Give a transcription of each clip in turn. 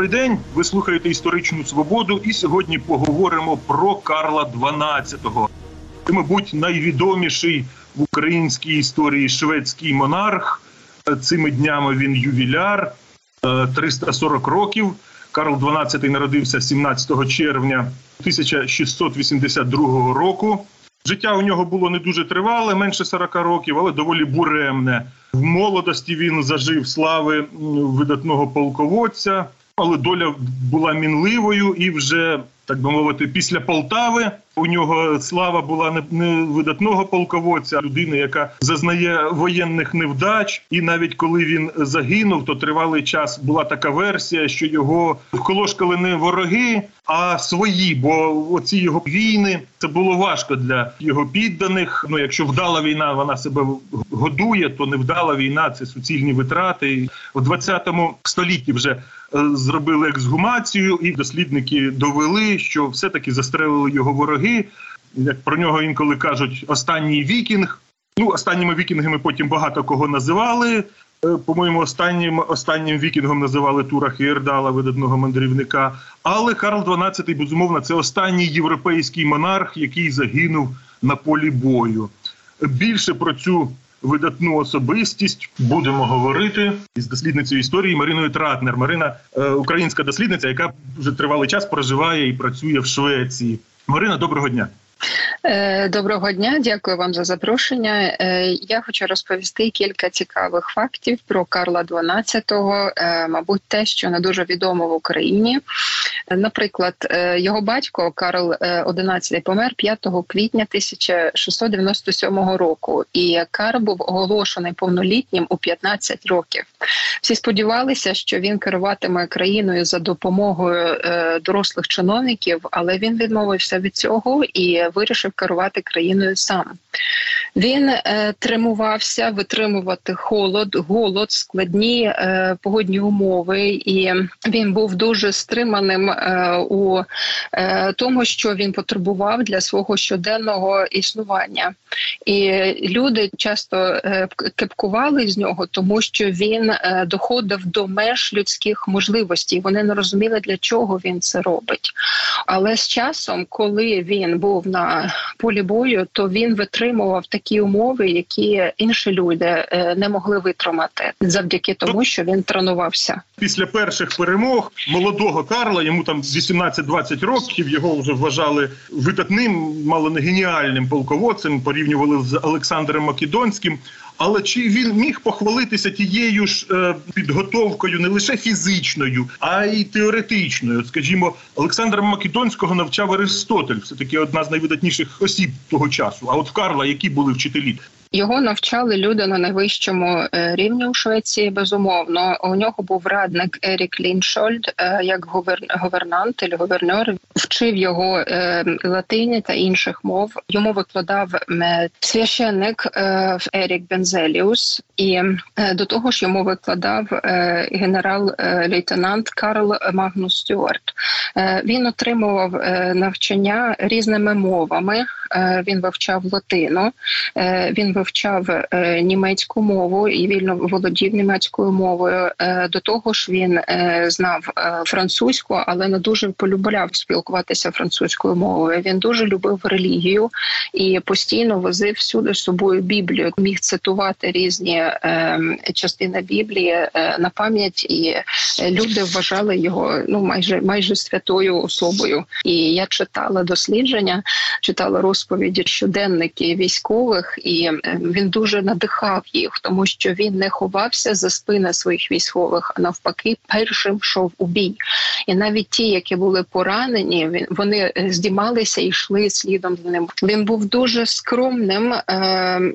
Добрий день. Ви слухаєте історичну свободу, і сьогодні поговоримо про Карла XII. Це, мабуть, найвідоміший в українській історії шведський монарх. Цими днями він ювіляр 340 е, років. Карл XII народився 17 червня 1682 року. Життя у нього було не дуже тривале, менше 40 років, але доволі буремне. В молодості він зажив слави видатного полководця, але доля була мінливою і вже так би мовити, після Полтави у нього слава була не, видатного полководця, людини, яка зазнає воєнних невдач. І навіть коли він загинув, то тривалий час була така версія, що його вколошкали не вороги, а свої. Бо оці його війни це було важко для його підданих. Ну якщо вдала війна, вона себе годує, то невдала війна це суцільні витрати. І в 20 столітті вже е, зробили ексгумацію, і дослідники довели, що все таки застрелили його вороги вороги. Як про нього інколи кажуть, останній вікінг. Ну, останніми вікінгами потім багато кого називали. Е, по-моєму, останнім останнім вікінгом називали Тура Хейердала, видатного мандрівника. Але Карл XII, безумовно, це останній європейський монарх, який загинув на полі бою. Більше про цю видатну особистість будемо говорити із дослідницею історії Мариною Тратнер. Марина е, українська дослідниця, яка вже тривалий час проживає і працює в Швеції. Марина, доброго дня. Е, доброго дня, дякую вам за запрошення. Е, я хочу розповісти кілька цікавих фактів про Карла XII, е, мабуть, те, що не дуже відомо в Україні. Наприклад, його батько Карл XI помер 5 квітня 1697 року, і Карл був оголошений повнолітнім у 15 років. Всі сподівалися, що він керуватиме країною за допомогою дорослих чиновників, але він відмовився від цього і вирішив керувати країною сам. Він е, тримувався витримувати холод, голод, складні е, погодні умови, і він був дуже стриманим е, у е, тому, що він потребував для свого щоденного існування. І люди часто е, кепкували з нього, тому що він е, доходив до меж людських можливостей. Вони не розуміли, для чого він це робить. Але з часом, коли він був на полі бою, то він витримував такі умови, які інші люди е, не могли витримати завдяки тому, що він тренувався. Після перших перемог молодого Карла йому там 18-20 років. Його вже вважали видатним, мало не геніальним полководцем. Порівнювали з Олександром Македонським. Але чи він міг похвалитися тією ж е, підготовкою не лише фізичною, а й теоретичною? Скажімо, Олександра Македонського навчав Аристотель, все таки одна з найвидатніших осіб того часу. А от Карла які були вчителі? Його навчали люди на найвищому е, рівні у Швеції. Безумовно, у нього був радник Ерік Ліншольд, е, як говернант і говернер. Вчив його е, латині та інших мов. Йому викладав священник Ерік Бензеліус, і до того ж йому викладав генерал-лейтенант Карл Магнус Стюарт. Він отримував навчання різними мовами. Він вивчав латину. Він вивчав е, німецьку мову і вільно володів німецькою мовою. Е, до того ж, він е, знав французьку, але не дуже полюбляв спілкуватися французькою мовою. Він дуже любив релігію і постійно возив всюди з собою Біблію. Міг цитувати різні частини Біблії на пам'ять, і люди вважали його ну майже майже святою особою. І я читала дослідження, читала розповіді щоденники військових і він дуже надихав їх, тому що він не ховався за спини своїх військових, а навпаки, першим йшов у бій. І навіть ті, які були поранені, вони здіймалися і йшли слідом за ним. Він був дуже скромним е,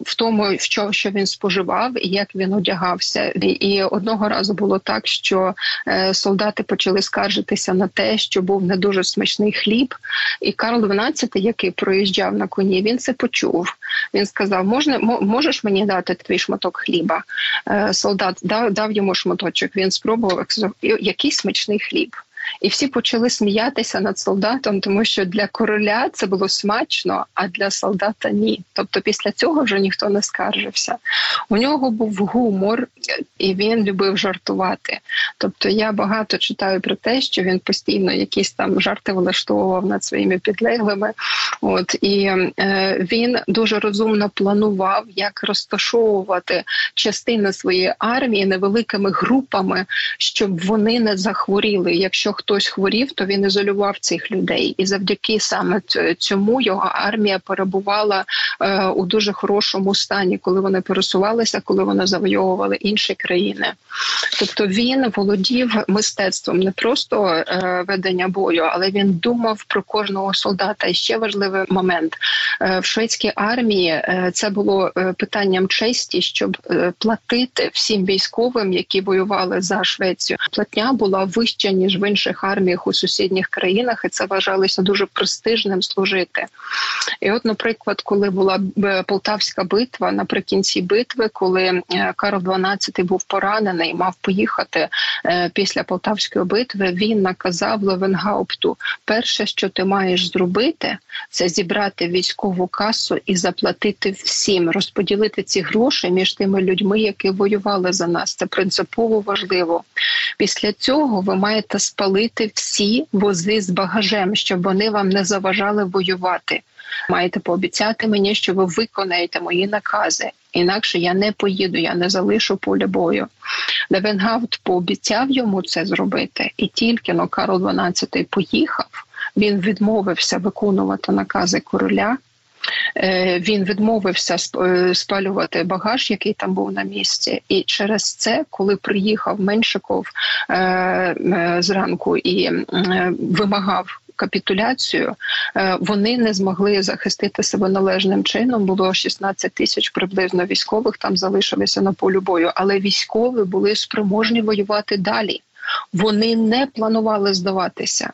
в тому, що що він споживав і як він одягався. І одного разу було так, що е, солдати почали скаржитися на те, що був не дуже смачний хліб. І Карл XII, який проїжджав на коні, він це почув. Він сказав: можна можеш мені дати твій шматок хліба? Е, солдат дав дав йому шматочок. Він спробував який смачний хліб. І всі почали сміятися над солдатом, тому що для короля це було смачно, а для солдата ні. Тобто, після цього вже ніхто не скаржився. У нього був гумор, і він любив жартувати. Тобто я багато читаю про те, що він постійно якісь там жарти влаштовував над своїми підлеглими. От і е, він дуже розумно планував, як розташовувати частини своєї армії невеликими групами, щоб вони не захворіли. Якщо хтось хворів, то він ізолював цих людей, і завдяки саме цьому його армія перебувала е, у дуже хорошому стані, коли вони пересувалися, коли вони завойовували інші країни. Тобто він володів мистецтвом не просто е, ведення бою, але він думав про кожного солдата. І ще важливий момент е, в шведській армії е, це було е, питанням честі, щоб е, платити всім військовим, які воювали за Швецію. Платня була вища ніж в інших арміях у сусідніх країнах, і це вважалося дуже престижним служити. І, от, наприклад, коли була е, Полтавська битва, наприкінці битви, коли Карл XII був поранений, мав поїхати е, після Полтавської битви, він наказав Левенгаупту: перше, що ти маєш зробити, це зібрати військову касу і заплатити всім, розподілити ці гроші між тими людьми, які воювали за нас. Це принципово важливо. Після цього ви маєте спалити всі вози з багажем, щоб вони вам не заважали воювати. Маєте пообіцяти мені, що ви виконаєте мої накази. Інакше я не поїду, я не залишу поля бою. Левенгаупт пообіцяв йому це зробити, і тільки-но Карл XII поїхав. Він відмовився виконувати накази короля. Е, він відмовився е, спалювати багаж, який там був на місці, і через це, коли приїхав Меншиков е, зранку і вимагав капітуляцію, вони не змогли захистити себе належним чином. Було 16 тисяч приблизно військових там залишилися на полю бою, але військові були спроможні воювати далі. Вони не планували здаватися.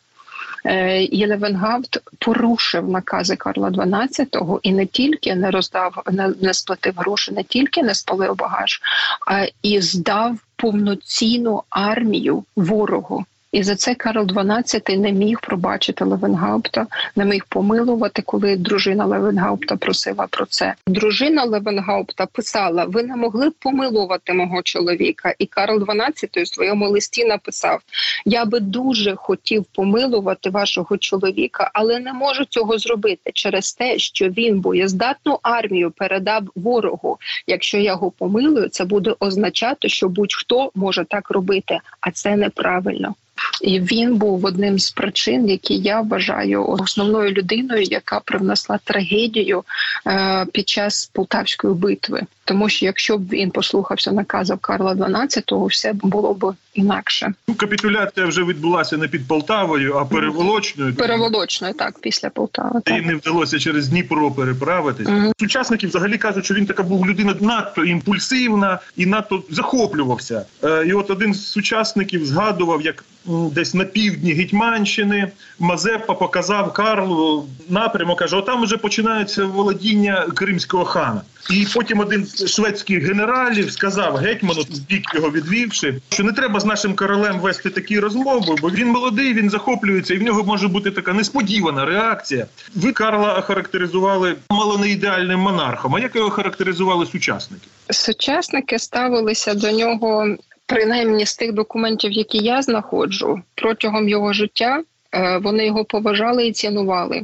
Є Левенгаупт порушив накази Карла XII і не тільки не роздав, не, не сплатив гроші, не тільки не спалив багаж, а і здав повноцінну армію ворогу. І за це Карл XII не міг пробачити Левенгаупта, не міг помилувати, коли дружина Левенгаупта просила про це. Дружина Левенгаупта писала: Ви не могли б помилувати мого чоловіка. І Карл XII у своєму листі написав: Я би дуже хотів помилувати вашого чоловіка, але не можу цього зробити через те, що він боєздатну армію передав ворогу. Якщо я його помилую, це буде означати, що будь-хто може так робити, а це неправильно. І він був одним з причин, які я вважаю основною людиною, яка привнесла трагедію е, під час полтавської битви. Тому що якщо б він послухався наказів Карла XII, все було б інакше. Ну, капітуляція вже відбулася не під Полтавою, а переволочною. Переволочною, так після Полтави. І не вдалося через Дніпро переправитись. Угу. Сучасники взагалі кажуть, що він така був людина надто імпульсивна і надто захоплювався. Е, і от один з сучасників згадував, як десь на півдні Гетьманщини Мазепа показав Карлу напрямок. Каже: отам вже починається володіння кримського хана. І потім один з шведських генералів сказав гетьману, бік його відвівши, що не треба з нашим королем вести такі розмови, бо він молодий, він захоплюється, і в нього може бути така несподівана реакція. Ви Карла охарактеризували мало не ідеальним монархом. А як його характеризували сучасники? Сучасники ставилися до нього принаймні з тих документів, які я знаходжу протягом його життя, е, вони його поважали і цінували.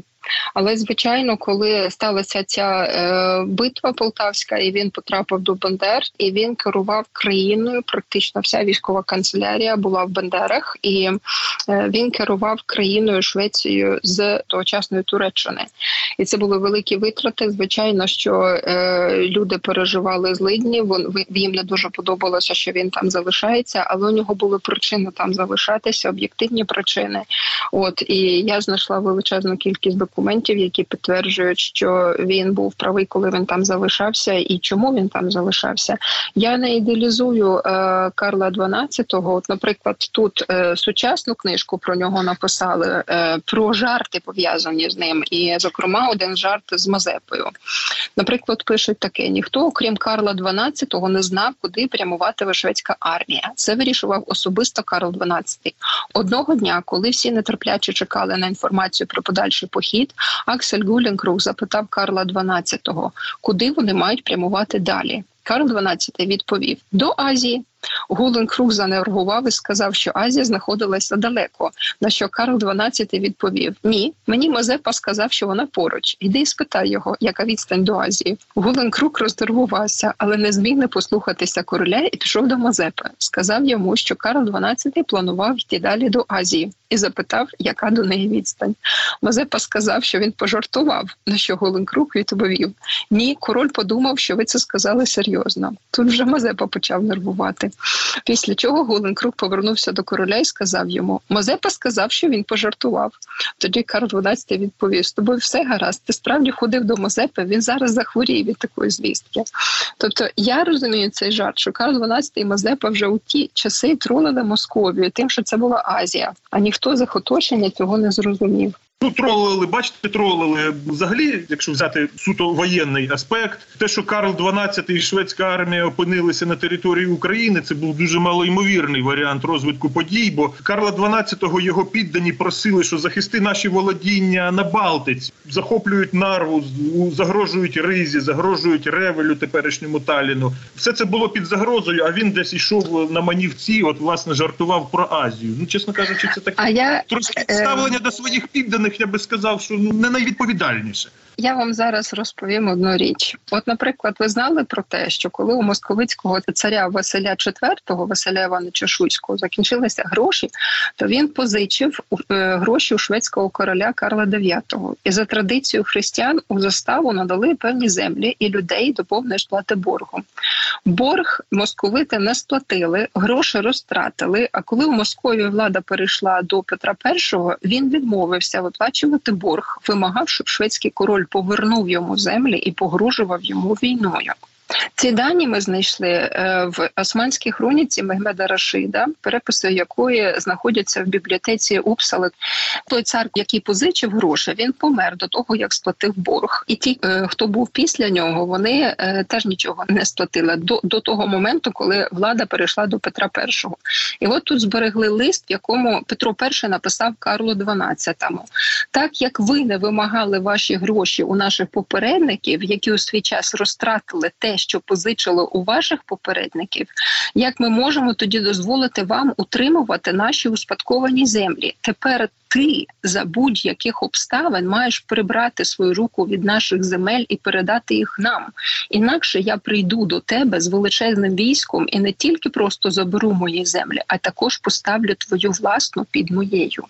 Але звичайно, коли сталася ця е, битва полтавська, і він потрапив до Бендер, і він керував країною. Практично вся військова канцелярія була в Бендерах, і е, він керував країною Швецією з тогочасної Туреччини. І це були великі витрати. Звичайно, що е, люди переживали злидні. Вон їм не дуже подобалося, що він там залишається, але у нього були причини там залишатися, об'єктивні причини. От і я знайшла величезну кількість документів документів, які підтверджують, що він був правий, коли він там залишався, і чому він там залишався. Я не ідеалізую е, Карла XII. От, наприклад, тут е, сучасну книжку про нього написали е, про жарти пов'язані з ним, і зокрема один жарт з Мазепою. Наприклад, пишуть таке: ніхто, окрім Карла XII, не знав, куди прямуватиме шведська армія. Це вирішував особисто Карл XII. Одного дня, коли всі нетерпляче чекали на інформацію про подальший похід світ, Аксель Гулінкруг запитав Карла XII, куди вони мають прямувати далі. Карл XII відповів до Азії. Гуленкруг занергував і сказав, що Азія знаходилася далеко. На що Карл XII відповів: Ні, мені Мазепа сказав, що вона поруч. Іди і спитай його, яка відстань до Азії. Гуленкруг роздервувався, але не зміг не послухатися короля і пішов до Мазепи. Сказав йому, що Карл XII планував йти далі до Азії, і запитав, яка до неї відстань. Мазепа сказав, що він пожартував. На що Гуленкруг відповів: Ні, король подумав, що ви це сказали серйозно. Тут вже Мазепа почав нервувати. Після чого Гуленкруг повернувся до короля і сказав йому: Мазепа сказав, що він пожартував. Тоді Карл XII відповів: з тобою все гаразд. Ти справді ходив до Мазепи. Він зараз захворів від такої звістки. Тобто я розумію цей жарт, що Карл XII і Мазепа вже у ті часи тролили Московію, тим, що це була Азія, а ніхто з оточення цього не зрозумів. Ну, тролили, бачите, тролили. Взагалі, якщо взяти суто воєнний аспект, те, що Карл XII і шведська армія опинилися на території України, це був дуже малоймовірний варіант розвитку подій. Бо Карла XII його піддані просили, що захисти наші володіння на Балтиці, захоплюють нарву, загрожують ризі, загрожують ревелю теперішньому Таліну. Все це було під загрозою. А він десь йшов на манівці. От власне жартував про Азію. Ну, чесно кажучи, це таке А я трошки е, ставлення до своїх підданих, я би сказав, що ну, не найвідповідальніше. Я вам зараз розповім одну річ. От, наприклад, ви знали про те, що коли у московицького царя Василя IV, Василя Івановича Шуйського, закінчилися гроші, то він позичив е, гроші у шведського короля Карла IX. І за традицією християн у заставу надали певні землі і людей до повної сплати боргу. Борг московити не сплатили, гроші розтратили. А коли у Московії влада перейшла до Петра І, він відмовився виплачувати борг, вимагав, щоб шведський король повернув йому землі і погрожував йому війною. Ці дані ми знайшли е, в османській хроніці Мехмеда Рашида, переписи якої знаходяться в бібліотеці Упсали. Той цар, який позичив гроші, він помер до того, як сплатив борг. І ті, е, хто був після нього, вони е, теж нічого не сплатили до, до того моменту, коли влада перейшла до Петра І. І от тут зберегли лист, в якому Петро І написав Карлу XII. Так як ви не вимагали ваші гроші у наших попередників, які у свій час розтратили те, що позичили у ваших попередників, як ми можемо тоді дозволити вам утримувати наші успадковані землі? Тепер ти за будь-яких обставин маєш прибрати свою руку від наших земель і передати їх нам. Інакше я прийду до тебе з величезним військом і не тільки просто заберу мої землі, а також поставлю твою власну під моєю.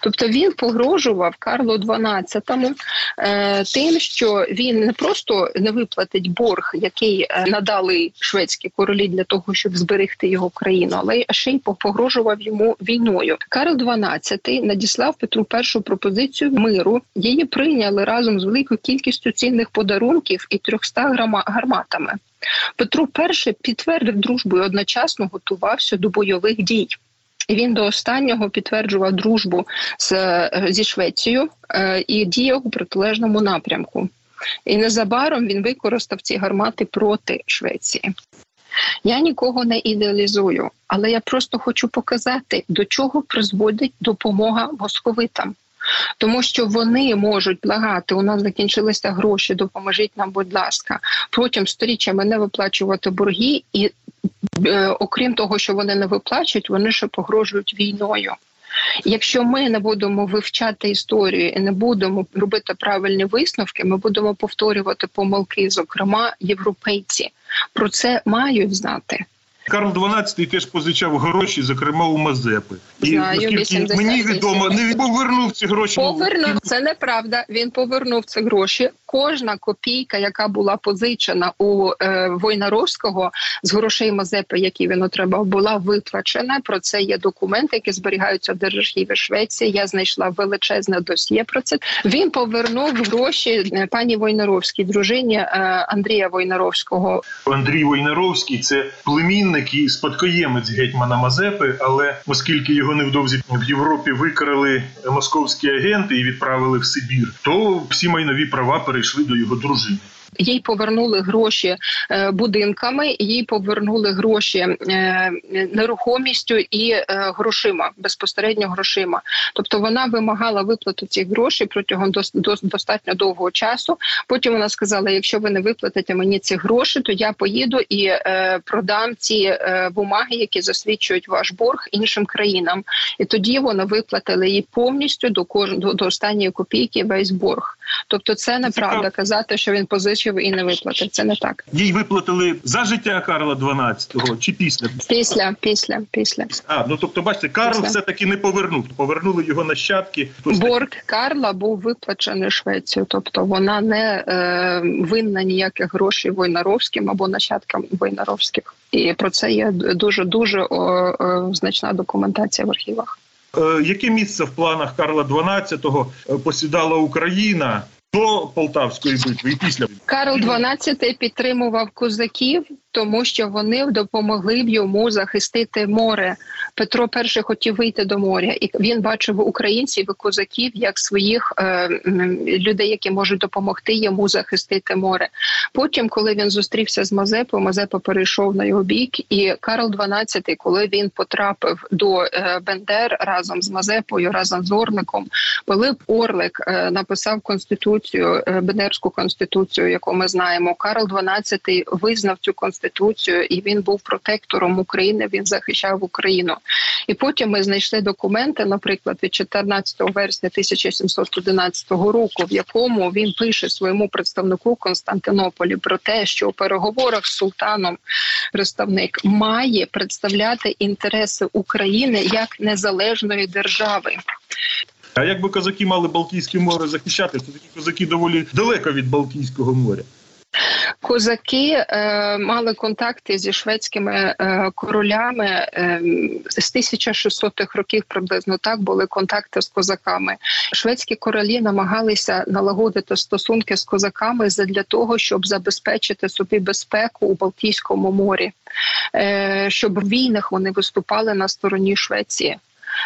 Тобто він погрожував Карлу XII е, тим, що він не просто не виплатить борг, який е, надали шведські королі для того, щоб зберегти його країну, але ще й погрожував йому війною. Карл XII надіслав Петру першу пропозицію миру. Її прийняли разом з великою кількістю цінних подарунків і 300 грама гарматами. Петро І підтвердив дружбу і одночасно готувався до бойових дій. Він до останнього підтверджував дружбу з зі Швецією е, і діяв у протилежному напрямку. І незабаром він використав ці гармати проти Швеції. Я нікого не ідеалізую, але я просто хочу показати, до чого призводить допомога московитам. Тому що вони можуть благати, у нас закінчилися гроші, допоможіть нам, будь ласка, протягом сторіччями не виплачувати борги, і е, окрім того, що вони не виплачують, вони ще погрожують війною. Якщо ми не будемо вивчати історію і не будемо робити правильні висновки, ми будемо повторювати помилки, зокрема європейці. Про це мають знати. Карл XII теж позичав гроші, зокрема у Мазепи. І Знаю, наскільки 88. мені відомо, не повернув ці гроші. Повернув це неправда. Він повернув ці гроші. Кожна копійка, яка була позичена у е, Войнаровського з грошей Мазепи, які він отримав, була виплачена. Про це є документи, які зберігаються в Держархіві Швеції. Я знайшла величезне досьє про це. Він повернув гроші е, пані Войнаровській, дружині е, Андрія Войнаровського. Андрій Войнаровський це племінник і спадкоємець гетьмана Мазепи, але оскільки його невдовзі в Європі викрали московські агенти і відправили в Сибір, то всі майнові права перейшли до його дружини. Їй повернули гроші е, будинками, їй повернули гроші е, нерухомістю і е, грошима безпосередньо грошима. Тобто вона вимагала виплату цих грошей протягом дос, дос, достатньо довгого часу. Потім вона сказала: якщо ви не виплатите мені ці гроші, то я поїду і продам ці бумаги, які засвідчують ваш борг іншим країнам. І тоді вони виплатили їй повністю до кож... до, до останньої копійки весь борг. Тобто, це неправда казати, що він позичив і не виплатив. Це не так. Їй виплатили за життя Карла XII чи після? Після, після, після. А ну тобто, бачите, Карл все таки не повернув. Повернули його нащадки. Борг Карла був виплачений Швецію, тобто вона не е, винна ніяких грошей Войнаровським або нащадкам Войнаровських. І про це є дуже дуже о, о, значна документація в архівах. Е, Яке місце в планах Карла XII посідала Україна до Полтавської битви і після? Карл XII підтримував козаків, тому що вони допомогли б йому захистити море. Петро І хотів вийти до моря, і він бачив українців і козаків як своїх е, людей, які можуть допомогти йому захистити море. Потім, коли він зустрівся з Мазепою, Мазепа перейшов на його бік, і Карл XII, коли він потрапив до е, Бендер разом з Мазепою, разом з Орликом, Пилип Орлик е, написав конституцію, е, Бендерську конституцію, яку ми знаємо. Карл XII визнав цю конституцію, і він був протектором України. Він захищав Україну. І потім ми знайшли документи, наприклад, від 14 вересня 1711 року, в якому він пише своєму представнику Константинополі про те, що у переговорах з султаном представник має представляти інтереси України як незалежної держави. А якби козаки мали Балтійське море захищати, то такі козаки доволі далеко від Балтійського моря. Козаки е, мали контакти зі шведськими е, королями е, з 1600-х років. Приблизно так були контакти з козаками. Шведські королі намагалися налагодити стосунки з козаками для того, щоб забезпечити собі безпеку у Балтійському морі, е, щоб в війнах вони виступали на стороні Швеції.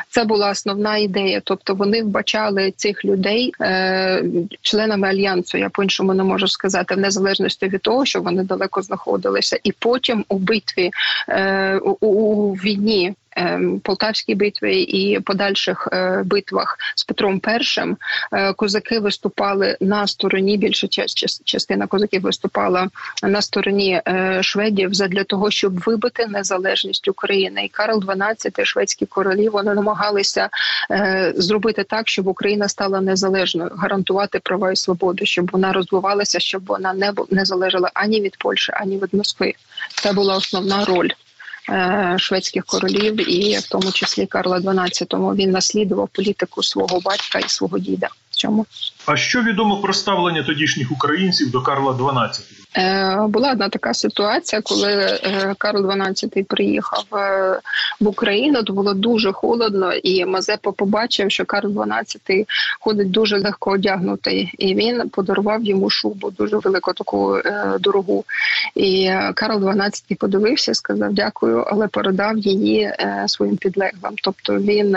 Це була основна ідея. Тобто вони вбачали цих людей е, членами альянсу. Я по іншому не можу сказати, в незалежності від того, що вони далеко знаходилися, і потім у битві е, у, у війні. Ем, Полтавській битві і подальших е, битвах з Петром І е, козаки виступали на стороні. Більша част- част- частина козаків виступала на стороні е, шведів задля того, щоб вибити незалежність України. І Карл XII, шведські королі, вони намагалися зробити так, щоб Україна стала незалежною, гарантувати права і свободи, щоб вона розвивалася, щоб вона не не залежала ані від Польщі, ані від Москви. Це була основна роль. Е, Шведських королів, і в тому числі Карла XII. він наслідував політику свого батька і свого діда. В цьому А що відомо про ставлення тодішніх українців до Карла XII? Е, була одна така ситуація, коли е, Карл XII приїхав е, в Україну, то було дуже холодно, і Мазепа побачив, що Карл XII ходить дуже легко одягнутий, і він подарував йому шубу, дуже велику таку дорогу. І Карл XII подивився, сказав дякую, але передав її своїм підлеглим. Тобто він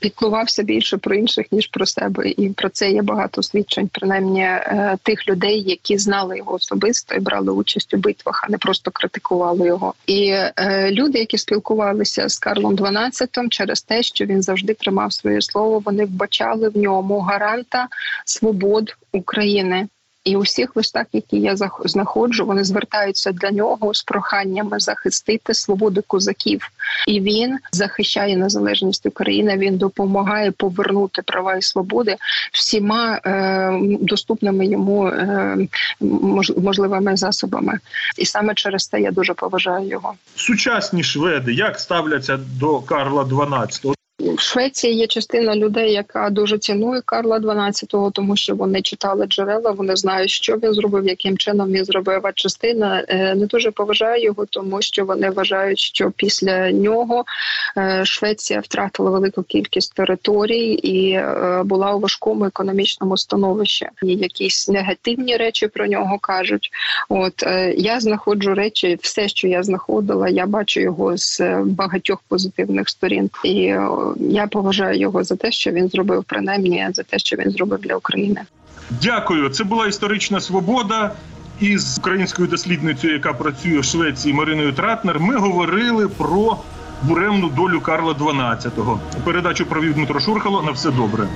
піклувався більше про інших ніж про себе, і про це є багато свідчень, принаймні е, тих людей, які знали його особисто і брали участь у битвах, а не просто критикували його. І е, люди, які спілкувалися з Карлом XII через те, що він завжди тримав своє слово, вони вбачали в ньому гаранта свобод України. І у всіх листах, які я знаходжу, вони звертаються до нього з проханнями захистити свободу козаків. І він захищає незалежність України. Він допомагає повернути права і свободи всіма е, доступними йому е, можливими засобами. І саме через це я дуже поважаю його. Сучасні шведи як ставляться до Карла XII? В Швеції є частина людей, яка дуже цінує Карла XII, тому що вони читали джерела, вони знають, що він зробив, яким чином він зробив. А частина е, не дуже поважає його, тому що вони вважають, що після нього е, Швеція втратила велику кількість територій і е, була у важкому економічному становищі. І якісь негативні речі про нього кажуть. От я знаходжу речі, все, що я знаходила, я бачу його з багатьох позитивних сторін. І я поважаю його за те, що він зробив, принаймні за те, що він зробив для України. Дякую. Це була історична свобода. із українською дослідницею, яка працює в Швеції Мариною Тратнер, ми говорили про буремну долю Карла XII. Передачу провів Дмитро Шурхало. На все добре.